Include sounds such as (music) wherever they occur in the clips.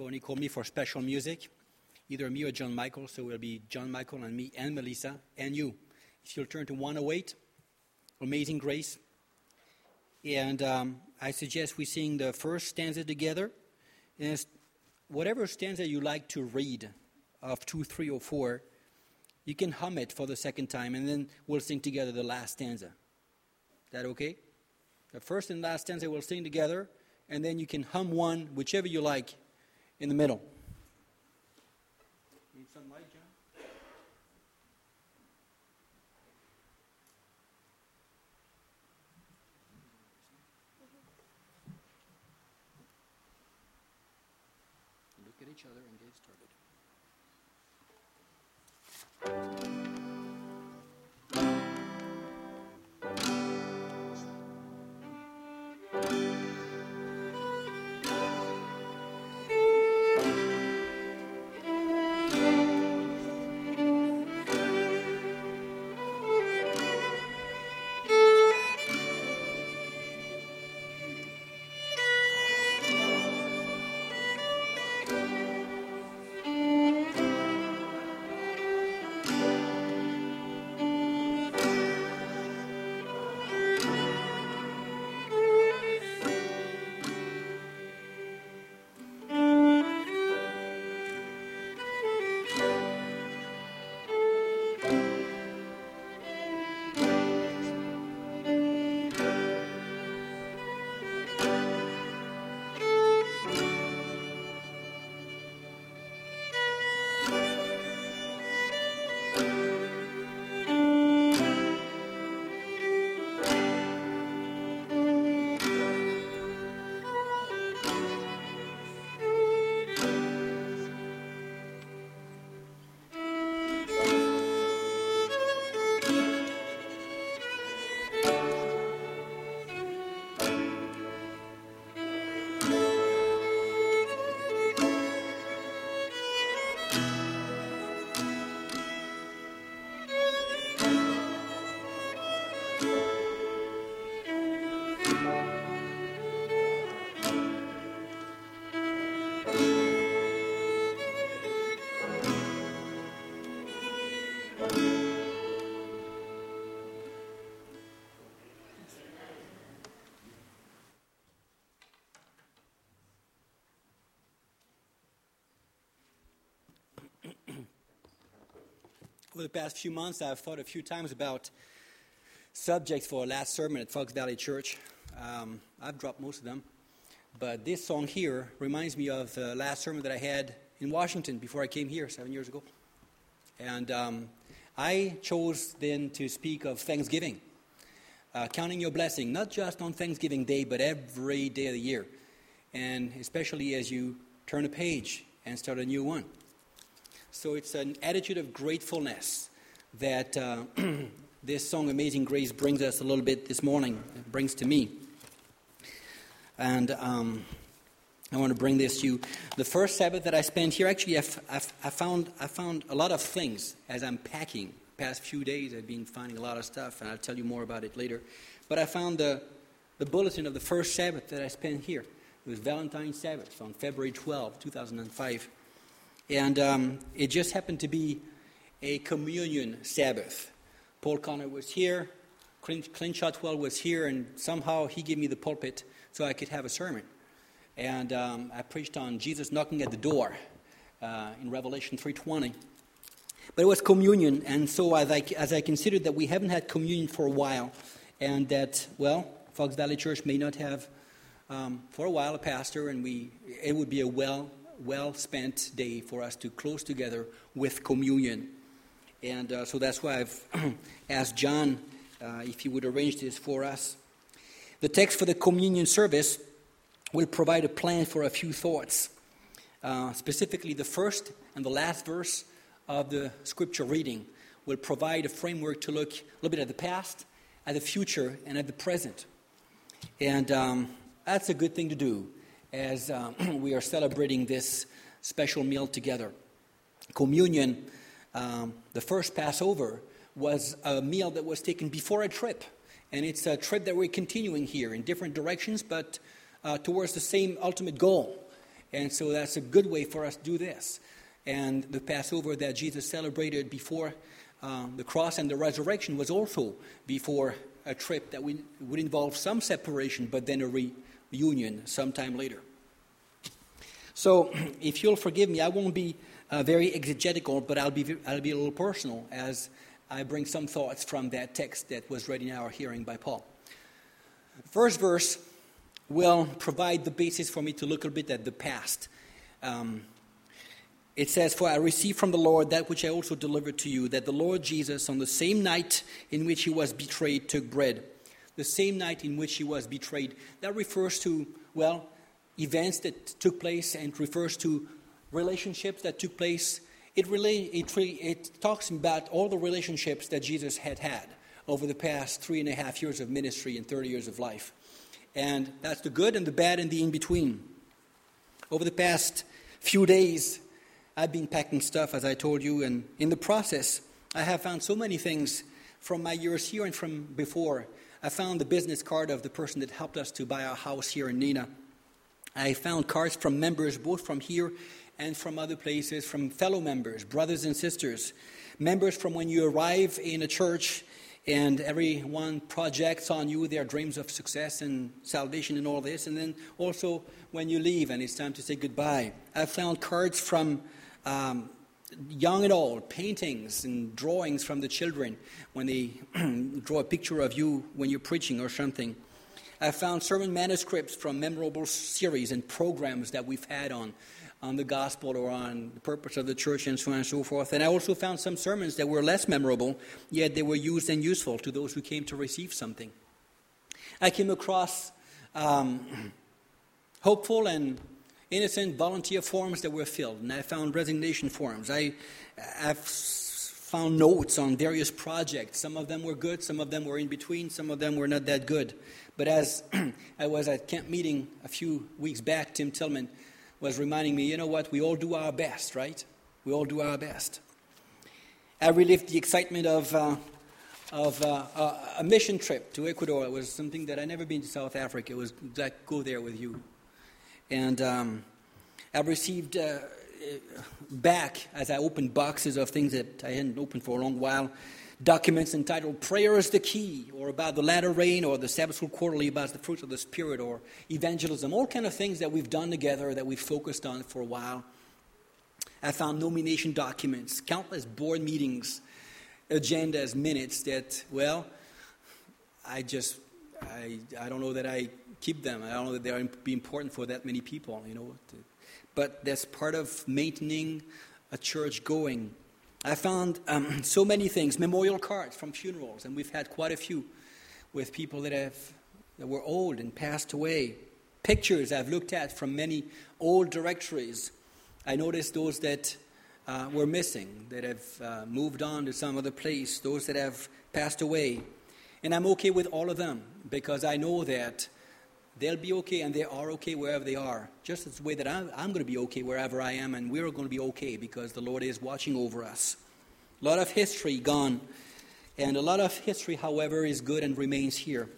Tony called me for special music, either me or John Michael. So it will be John Michael and me and Melissa and you. If you'll turn to 108, Amazing Grace. And um, I suggest we sing the first stanza together. And whatever stanza you like to read of 2, 3, or 4, you can hum it for the second time, and then we'll sing together the last stanza. That okay? The first and last stanza we'll sing together, and then you can hum one, whichever you like, in the middle. Need some light, John? Look at each other and get started. Over the past few months, I've thought a few times about subjects for a last sermon at Fox Valley Church. Um, I've dropped most of them, but this song here reminds me of the last sermon that I had in Washington before I came here seven years ago. And um, I chose then to speak of Thanksgiving, uh, counting your blessing, not just on Thanksgiving Day, but every day of the year, and especially as you turn a page and start a new one. So it's an attitude of gratefulness that uh, (clears throat) this song, Amazing Grace, brings us a little bit this morning, brings to me. And um, I want to bring this to you. The first Sabbath that I spent here, actually, I've, I've, I, found, I found a lot of things as I'm packing. Past few days, I've been finding a lot of stuff, and I'll tell you more about it later. But I found the, the bulletin of the first Sabbath that I spent here. It was Valentine's Sabbath on February 12, 2005. And um, it just happened to be a communion Sabbath. Paul Connor was here, Clint, Clint Shotwell was here, and somehow he gave me the pulpit so I could have a sermon. And um, I preached on Jesus knocking at the door uh, in Revelation 3.20. But it was communion, and so as I, as I considered that we haven't had communion for a while, and that, well, Fox Valley Church may not have um, for a while a pastor, and we, it would be a well well spent day for us to close together with communion. And uh, so that's why I've (clears throat) asked John uh, if he would arrange this for us. The text for the communion service will provide a plan for a few thoughts. Uh, specifically, the first and the last verse of the scripture reading will provide a framework to look a little bit at the past, at the future, and at the present. And um, that's a good thing to do as um, (clears throat) we are celebrating this special meal together. Communion, um, the first Passover, was a meal that was taken before a trip. And it's a trip that we're continuing here in different directions, but uh, towards the same ultimate goal. And so that's a good way for us to do this. And the Passover that Jesus celebrated before um, the cross and the resurrection was also before a trip that we, would involve some separation, but then a reunion sometime later. So, (clears throat) if you'll forgive me, I won't be uh, very exegetical, but I'll be, I'll be a little personal as I bring some thoughts from that text that was read in our hearing by Paul. First verse will provide the basis for me to look a bit at the past. Um, it says, For I received from the Lord that which I also delivered to you, that the Lord Jesus, on the same night in which he was betrayed, took bread. The same night in which he was betrayed. That refers to, well, events that took place and refers to relationships that took place. It, really, it, it talks about all the relationships that Jesus had had over the past three and a half years of ministry and 30 years of life. And that's the good and the bad and the in between. Over the past few days, I've been packing stuff, as I told you, and in the process, I have found so many things from my years here and from before. I found the business card of the person that helped us to buy our house here in Neenah. I found cards from members, both from here and from other places, from fellow members, brothers and sisters, members from when you arrive in a church and everyone projects on you their dreams of success and salvation and all this, and then also when you leave and it's time to say goodbye. I found cards from um, young and old, paintings and drawings from the children when they (clears throat) draw a picture of you when you're preaching or something. I found sermon manuscripts from memorable series and programs that we've had on on the gospel or on the purpose of the church and so on and so forth. And I also found some sermons that were less memorable, yet they were used and useful to those who came to receive something. I came across um, (clears throat) hopeful and innocent volunteer forms that were filled, and I found resignation forms. I, I've found notes on various projects. Some of them were good, some of them were in between, some of them were not that good. But as (clears throat) I was at camp meeting a few weeks back, Tim Tillman was reminding me, you know what, we all do our best, right? We all do our best. I relived the excitement of, uh, of uh, a mission trip to Ecuador. It was something that I'd never been to South Africa. It was like go there with you. And um, I received uh, back, as I opened boxes of things that I hadn't opened for a long while, documents entitled Prayer is the Key, or about the latter rain, or the Sabbath School Quarterly about the fruits of the Spirit, or evangelism, all kind of things that we've done together that we've focused on for a while. I found nomination documents, countless board meetings, agendas, minutes that, well, I just, I, I don't know that I keep them. I don't know that they're be important for that many people, you know. But that's part of maintaining a church going. I found um, (clears throat) so many things, memorial cards from funerals, and we've had quite a few with people that have that were old and passed away. Pictures I've looked at from many old directories. I noticed those that uh, were missing, that have uh, moved on to some other place, those that have passed away. And I'm okay with all of them because I know that they'll be okay and they are okay wherever they are. Just as the way that I'm, I'm going to be okay wherever I am, and we're going to be okay because the Lord is watching over us. A lot of history gone, and a lot of history, however, is good and remains here.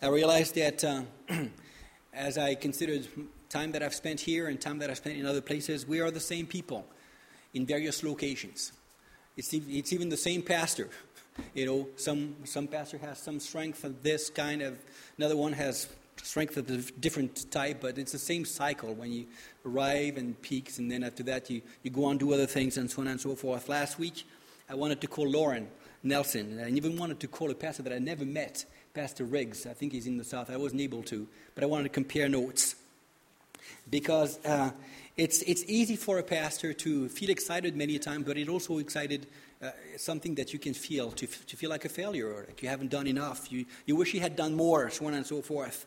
I realized that uh, (clears throat) as I considered time that I've spent here and time that I've spent in other places, we are the same people in various locations. It's, it's even the same pastor. (laughs) You know, some, some pastor has some strength of this kind of, another one has strength of a different type, but it's the same cycle when you arrive and peaks, and then after that you, you go on do other things and so on and so forth. Last week, I wanted to call Lauren Nelson, and I even wanted to call a pastor that I never met, Pastor Riggs. I think he's in the South. I wasn't able to, but I wanted to compare notes. Because uh, it's, it's easy for a pastor to feel excited many times, but it also excited uh, something that you can feel, to, to feel like a failure or like you haven't done enough. You, you wish you had done more, so on and so forth.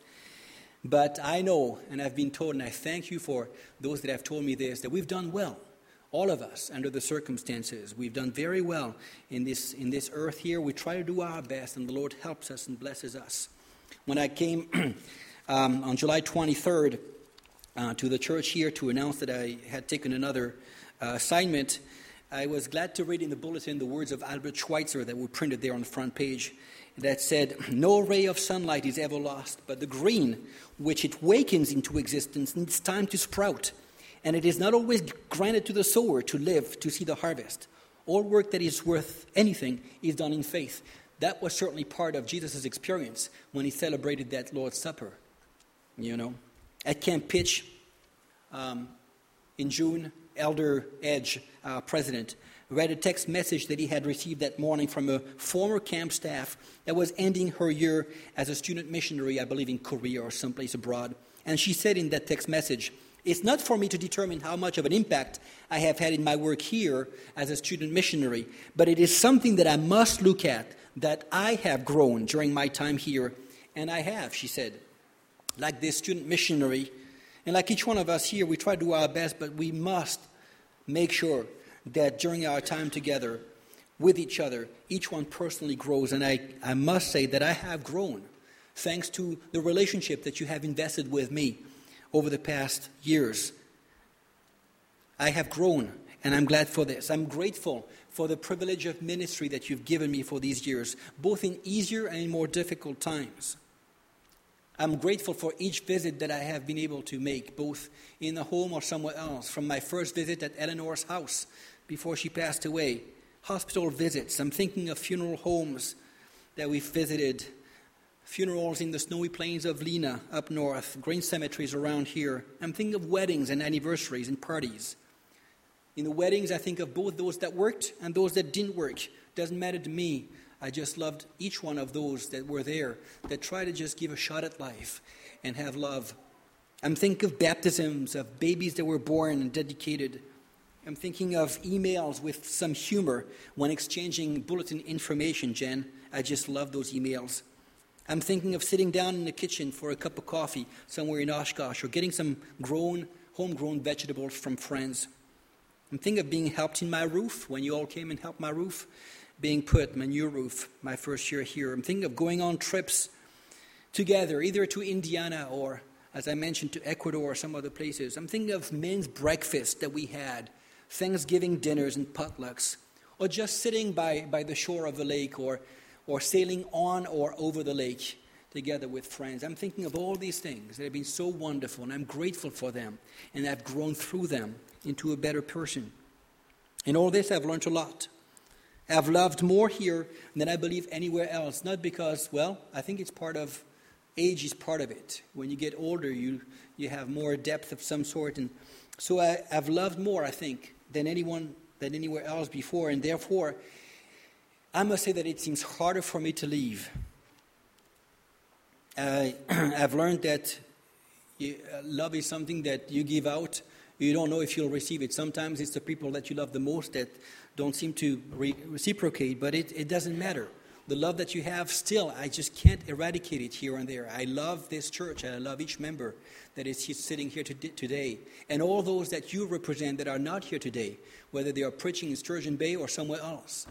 But I know, and I've been told, and I thank you for those that have told me this, that we've done well. All of us, under the circumstances, we've done very well in this, in this earth here. We try to do our best, and the Lord helps us and blesses us. When I came (clears throat) um, on July 23rd uh, to the church here to announce that I had taken another uh, assignment, I was glad to read in the bulletin the words of Albert Schweitzer that were printed there on the front page. that said, No ray of sunlight is ever lost, but the green, which it wakens into existence, needs time to sprout. And it is not always granted to the sower to live to see the harvest. All work that is worth anything is done in faith. That was certainly part of Jesus' experience when he celebrated that Lord's Supper. You know, at Camp Pitch um, in June, Elder Edge, our president, read a text message that he had received that morning from a former camp staff that was ending her year as a student missionary, I believe in Korea or someplace abroad. And she said in that text message, It's not for me to determine how much of an impact I have had in my work here as a student missionary, but it is something that I must look at that I have grown during my time here. And I have, she said. Like this student missionary, and like each one of us here, we try to do our best, but we must make sure that during our time together with each other, each one personally grows. And I, I must say that I have grown thanks to the relationship that you have invested with me over the past years. I have grown, and I'm glad for this. I'm grateful for the privilege of ministry that you've given me for these years, both in easier and in more difficult times. I'm grateful for each visit that I have been able to make, both in the home or somewhere else. From my first visit at Eleanor's house before she passed away, hospital visits. I'm thinking of funeral homes that we've visited, funerals in the snowy plains of Lena up north, grain cemeteries around here. I'm thinking of weddings and anniversaries and parties. In the weddings, I think of both those that worked and those that didn't work. Doesn't matter to me. I just loved each one of those that were there that try to just give a shot at life and have love. I'm thinking of baptisms of babies that were born and dedicated. I'm thinking of emails with some humor when exchanging bulletin information, Jen. I just love those emails. I'm thinking of sitting down in the kitchen for a cup of coffee somewhere in Oshkosh or getting some grown, homegrown vegetables from friends. I'm thinking of being helped in my roof when you all came and helped my roof being put, my new roof, my first year here. I'm thinking of going on trips together, either to Indiana or, as I mentioned, to Ecuador or some other places. I'm thinking of men's breakfast that we had, Thanksgiving dinners and potlucks, or just sitting by, by the shore of the lake or, or sailing on or over the lake together with friends. I'm thinking of all these things that have been so wonderful, and I'm grateful for them, and I've grown through them into a better person. In all this, I've learned a lot. I've loved more here than I believe anywhere else. Not because, well, I think it's part of age is part of it. When you get older, you you have more depth of some sort, and so I, I've loved more, I think, than anyone than anywhere else before, and therefore, I must say that it seems harder for me to leave. I, (clears throat) I've learned that you, uh, love is something that you give out. You don't know if you'll receive it. Sometimes it's the people that you love the most that don't seem to re- reciprocate, but it, it doesn't matter. The love that you have still, I just can't eradicate it here and there. I love this church, and I love each member that is sitting here today, and all those that you represent that are not here today, whether they are preaching in Sturgeon Bay or somewhere else.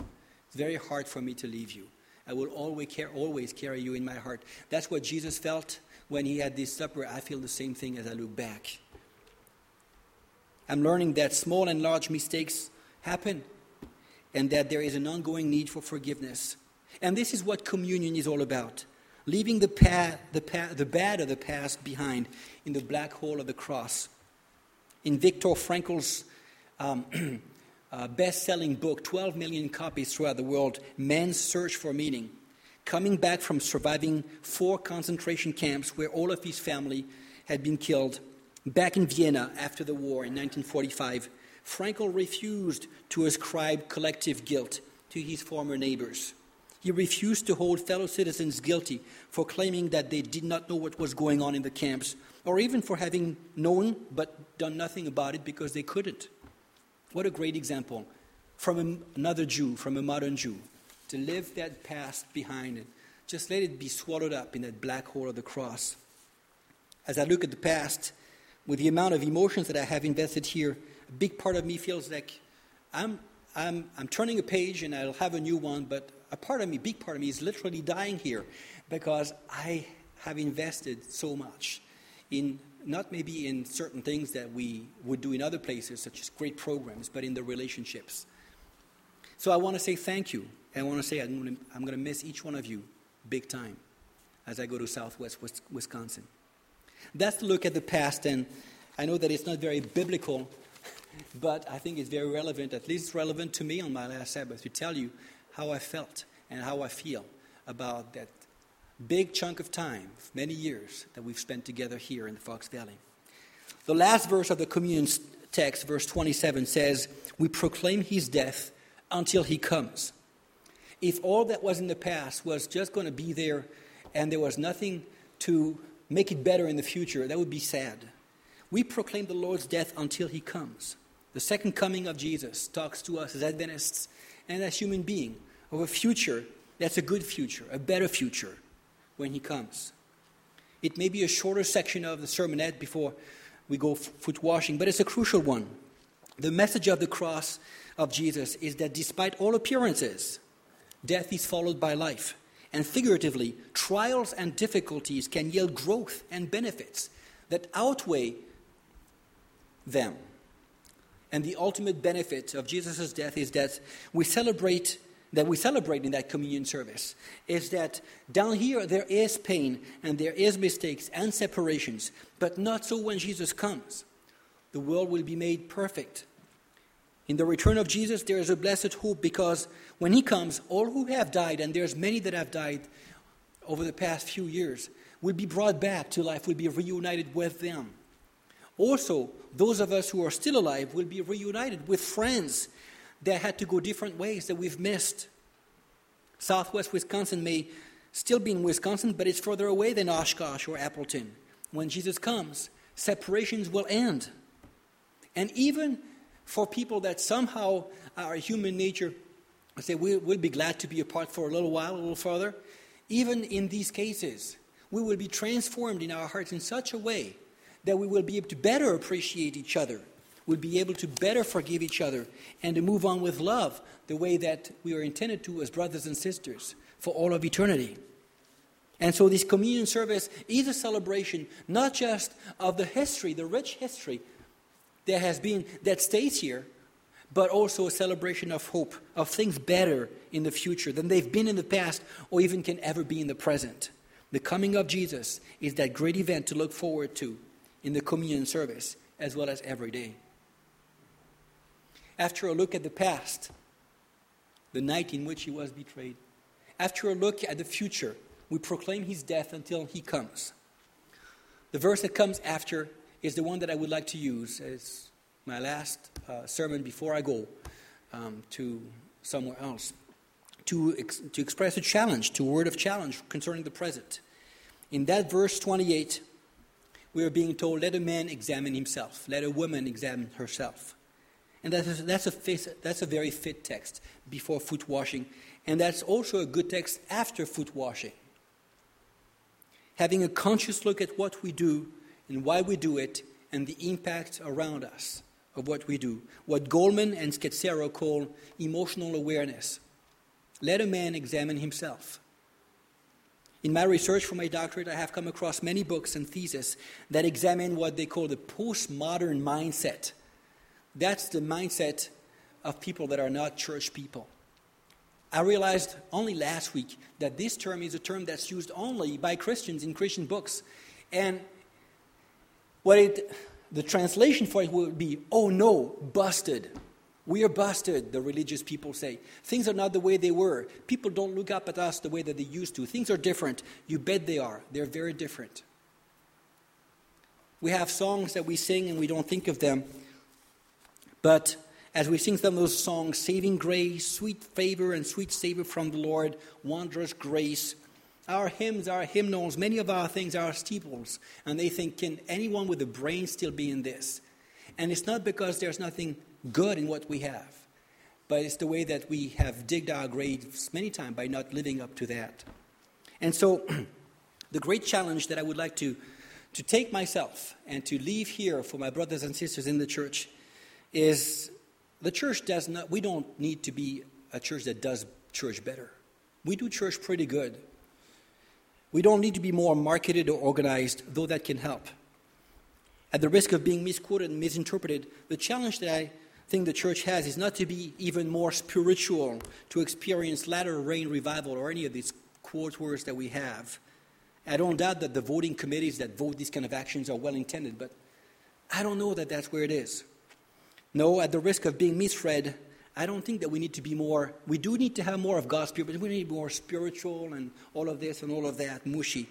It's very hard for me to leave you. I will always, care, always carry you in my heart. That's what Jesus felt when he had this supper. I feel the same thing as I look back. I'm learning that small and large mistakes happen and that there is an ongoing need for forgiveness. And this is what communion is all about leaving the, pa- the, pa- the bad of the past behind in the black hole of the cross. In Viktor Frankl's um, (clears throat) uh, best selling book, 12 million copies throughout the world, Man's Search for Meaning, coming back from surviving four concentration camps where all of his family had been killed, back in Vienna after the war in 1945 Frankl refused to ascribe collective guilt to his former neighbors. He refused to hold fellow citizens guilty for claiming that they did not know what was going on in the camps, or even for having known but done nothing about it because they couldn't. What a great example from another Jew, from a modern Jew, to live that past behind it. just let it be swallowed up in that black hole of the cross. As I look at the past, with the amount of emotions that I have invested here, a big part of me feels like I'm, I'm, I'm turning a page and I'll have a new one, but a part of me, big part of me, is literally dying here because I have invested so much in not maybe in certain things that we would do in other places, such as great programs, but in the relationships. So I want to say thank you. And I want to say I'm going to miss each one of you big time as I go to southwest Wisconsin. That's look at the past, and I know that it's not very biblical, but I think it's very relevant, at least relevant to me on my last Sabbath, to tell you how I felt and how I feel about that big chunk of time, many years, that we've spent together here in the Fox Valley. The last verse of the communion text, verse 27, says, We proclaim his death until he comes. If all that was in the past was just going to be there and there was nothing to make it better in the future, that would be sad. We proclaim the Lord's death until he comes. The second coming of Jesus talks to us as Adventists and as human beings of a future that's a good future, a better future when he comes. It may be a shorter section of the sermonette before we go foot washing, but it's a crucial one. The message of the cross of Jesus is that despite all appearances, death is followed by life. And figuratively, trials and difficulties can yield growth and benefits that outweigh them. And the ultimate benefit of Jesus' death is that we celebrate that we celebrate in that communion service is that down here there is pain and there is mistakes and separations, but not so when Jesus comes. The world will be made perfect. In the return of Jesus, there is a blessed hope because when he comes, all who have died, and there's many that have died over the past few years, will be brought back to life, will be reunited with them. Also, those of us who are still alive will be reunited with friends that had to go different ways that we've missed. Southwest Wisconsin may still be in Wisconsin, but it's further away than Oshkosh or Appleton. When Jesus comes, separations will end. And even for people that somehow our human nature, say we, will be glad to be apart for a little while, a little further. Even in these cases, we will be transformed in our hearts in such a way that we will be able to better appreciate each other will be able to better forgive each other and to move on with love the way that we are intended to as brothers and sisters for all of eternity. And so, this communion service is a celebration not just of the history, the rich history that has been, that stays here, but also a celebration of hope, of things better in the future than they've been in the past or even can ever be in the present. The coming of Jesus is that great event to look forward to in the communion service as well as every day after a look at the past, the night in which he was betrayed, after a look at the future, we proclaim his death until he comes. The verse that comes after is the one that I would like to use as my last uh, sermon before I go um, to somewhere else, to, ex- to express a challenge, to a word of challenge concerning the present. In that verse 28, we are being told, Let a man examine himself, let a woman examine herself. And that's that's, a, that's a very fit text before foot washing. And that's also a good text after foot washing. Having a conscious look at what we do and why we do it and the impact around us of what we do. What Goleman and Scazzero call emotional awareness. Let a man examine himself. In my research for my doctorate, I have come across many books and theses that examine what they call the postmodern mindset that's the mindset of people that are not church people. I realized only last week that this term is a term that's used only by Christians in Christian books. And what it, the translation for it would be, oh no, busted. We are busted, the religious people say. Things are not the way they were. People don't look up at us the way that they used to. Things are different. You bet they are. They're very different. We have songs that we sing and we don't think of them but as we sing some of those songs, saving grace, sweet favor, and sweet savor from the Lord, wondrous grace, our hymns, our hymnals, many of our things are steeples. And they think, can anyone with a brain still be in this? And it's not because there's nothing good in what we have, but it's the way that we have digged our graves many times by not living up to that. And so, (clears throat) the great challenge that I would like to, to take myself and to leave here for my brothers and sisters in the church is the church does not, we don't need to be a church that does church better. We do church pretty good. We don't need to be more marketed or organized, though that can help. At the risk of being misquoted and misinterpreted, the challenge that I think the church has is not to be even more spiritual, to experience latter rain revival or any of these quote words that we have. I don't doubt that the voting committees that vote these kind of actions are well intended, but I don't know that that's where it is. No, at the risk of being misread, I don't think that we need to be more, we do need to have more of God's Spirit, but we need more spiritual and all of this and all of that, mushy.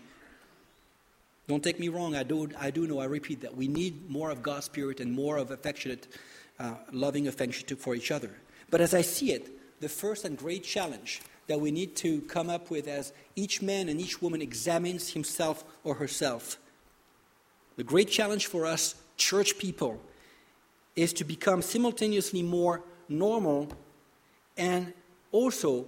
Don't take me wrong, I do, I do know, I repeat that. We need more of God's Spirit and more of affectionate, uh, loving affection for each other. But as I see it, the first and great challenge that we need to come up with as each man and each woman examines himself or herself. The great challenge for us, church people, is to become simultaneously more normal and also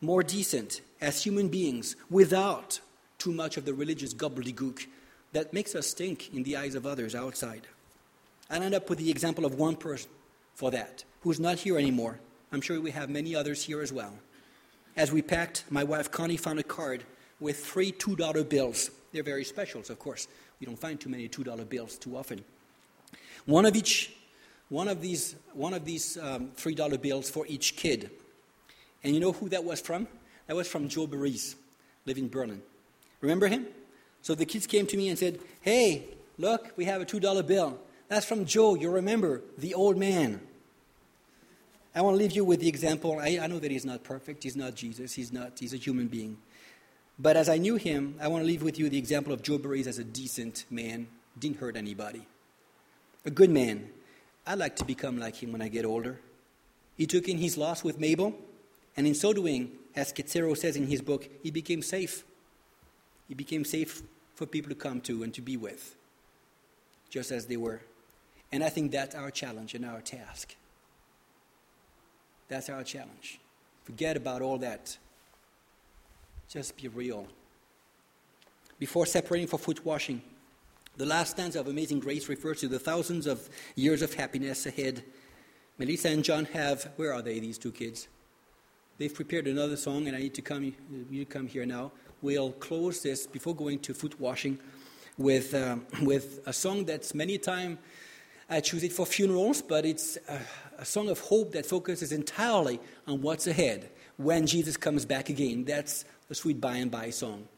more decent as human beings without too much of the religious gobbledygook that makes us stink in the eyes of others outside. I'll end up with the example of one person for that, who's not here anymore. I'm sure we have many others here as well. As we packed, my wife Connie found a card with three $2 bills. They're very specials, of course. We don't find too many $2 bills too often. One of each one of these, one of these um, $3 bills for each kid. And you know who that was from? That was from Joe Beres, living in Berlin. Remember him? So the kids came to me and said, Hey, look, we have a $2 bill. That's from Joe, you remember, the old man. I want to leave you with the example. I, I know that he's not perfect, he's not Jesus, he's not, he's a human being. But as I knew him, I want to leave with you the example of Joe Beres as a decent man, didn't hurt anybody. A good man. I'd like to become like him when I get older. He took in his loss with Mabel, and in so doing, as Scazzero says in his book, he became safe. He became safe for people to come to and to be with, just as they were. And I think that's our challenge and our task. That's our challenge. Forget about all that. Just be real. Before separating for foot washing, the last stanza of Amazing Grace refers to the thousands of years of happiness ahead. Melissa and John have, where are they, these two kids? They've prepared another song, and I need to come, you come here now. We'll close this before going to foot washing with, um, (coughs) with a song that's many times I choose it for funerals, but it's a, a song of hope that focuses entirely on what's ahead when Jesus comes back again. That's the Sweet By and By song.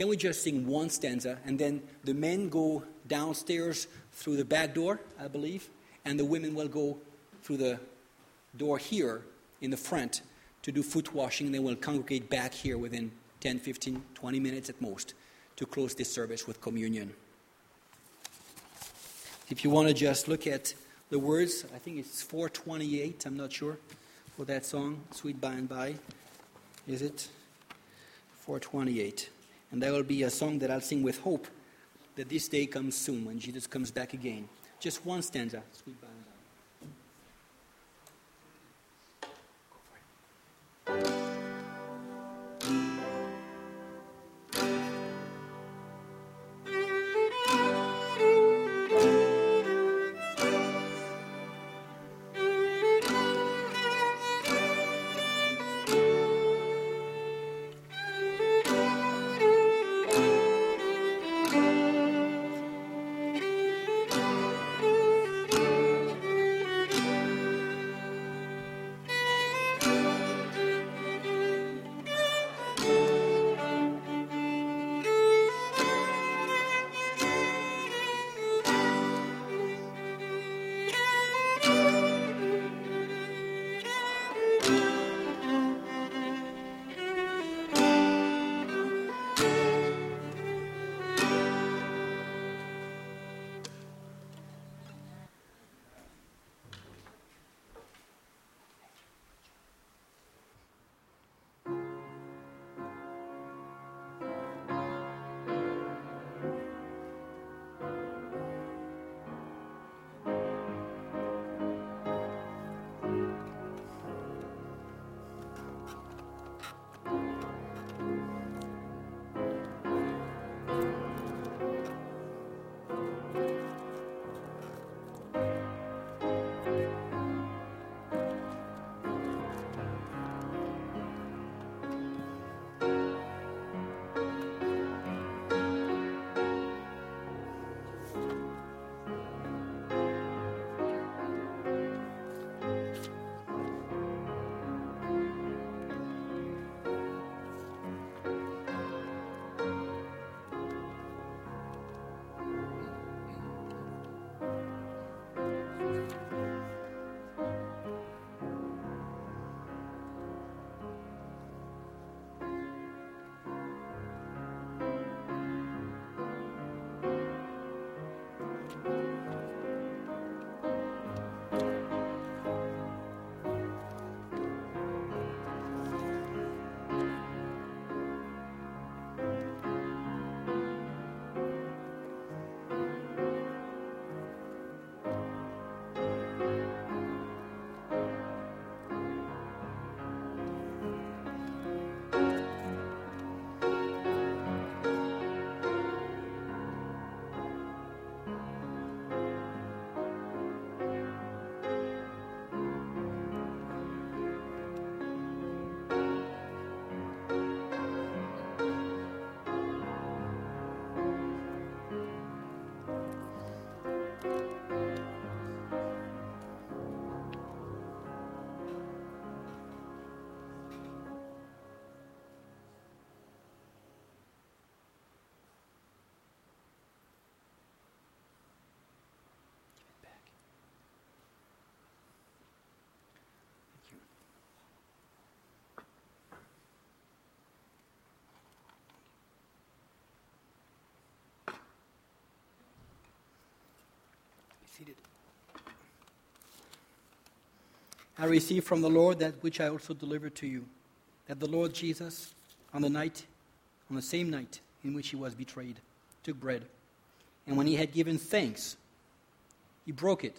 Can we just sing one stanza and then the men go downstairs through the back door, I believe, and the women will go through the door here in the front to do foot washing, and then we'll congregate back here within 10, 15, 20 minutes at most to close this service with communion. If you want to just look at the words, I think it's 428, I'm not sure, for that song, Sweet By and By. Is it? 428. And that will be a song that I'll sing with hope that this day comes soon when Jesus comes back again. Just one stanza. I received from the Lord that which I also delivered to you, that the Lord Jesus, on the night, on the same night in which he was betrayed, took bread, and when he had given thanks, he broke it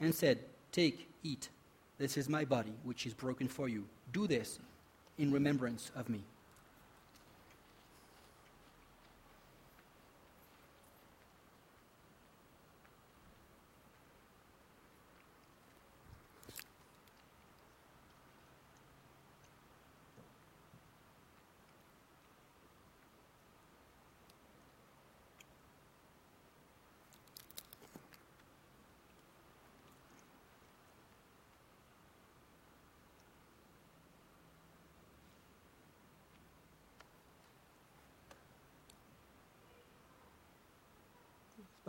and said, Take, eat. This is my body, which is broken for you. Do this in remembrance of me.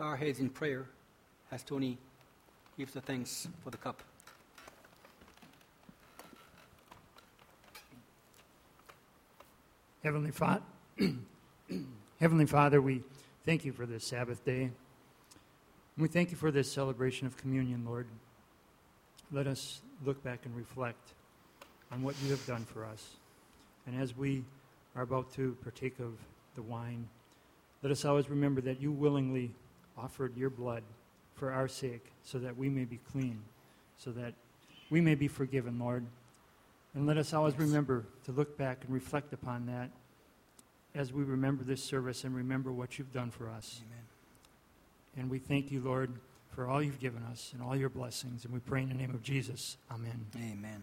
Bow our heads in prayer as Tony gives the thanks for the cup. Heavenly Father, (clears throat) Heavenly Father, we thank you for this Sabbath day. We thank you for this celebration of communion, Lord. Let us look back and reflect on what you have done for us. And as we are about to partake of the wine, let us always remember that you willingly offered your blood for our sake so that we may be clean, so that we may be forgiven, Lord. And let us always remember to look back and reflect upon that as we remember this service and remember what you've done for us. Amen. And we thank you, Lord, for all you've given us and all your blessings. And we pray in the name of Jesus. Amen. Amen.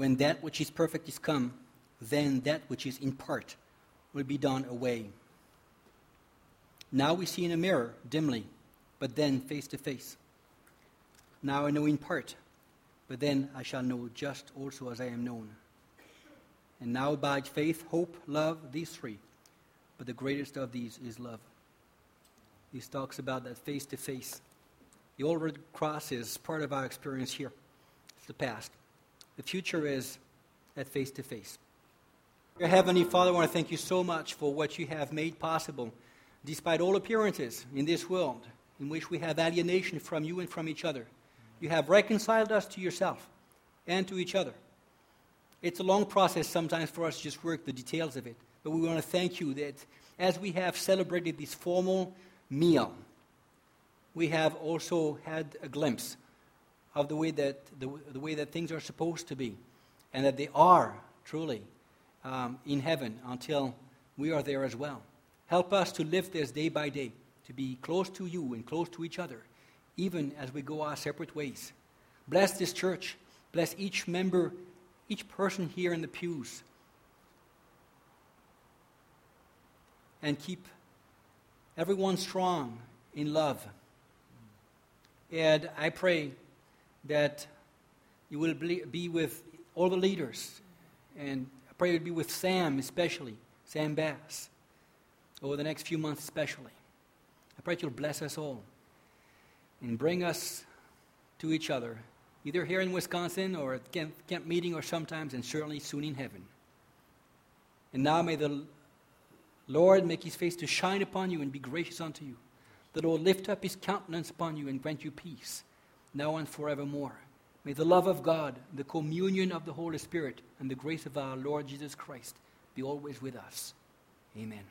When that which is perfect is come, then that which is in part will be done away. Now we see in a mirror, dimly, but then face to face. Now I know in part, but then I shall know just also as I am known. And now abide faith, hope, love, these three. But the greatest of these is love. He talks about that face to face. The old red cross is part of our experience here. It's the past. The future is at face to face. Dear Heavenly Father, I want to thank you so much for what you have made possible, despite all appearances in this world in which we have alienation from you and from each other. You have reconciled us to yourself and to each other. It's a long process sometimes for us to just work the details of it, but we want to thank you that as we have celebrated this formal meal, we have also had a glimpse of the way that, the, the way that things are supposed to be, and that they are truly um, in heaven until we are there as well. Help us to live this day by day, to be close to you and close to each other, even as we go our separate ways. Bless this church. Bless each member, each person here in the pews. And keep everyone strong in love. And I pray that you will be with all the leaders and I pray you'd be with Sam, especially, Sam Bass, over the next few months, especially. I pray you'll bless us all and bring us to each other, either here in Wisconsin or at camp, camp meeting or sometimes, and certainly soon in heaven. And now may the Lord make his face to shine upon you and be gracious unto you. The Lord lift up his countenance upon you and grant you peace, now and forevermore. May the love of God, the communion of the Holy Spirit, and the grace of our Lord Jesus Christ be always with us. Amen.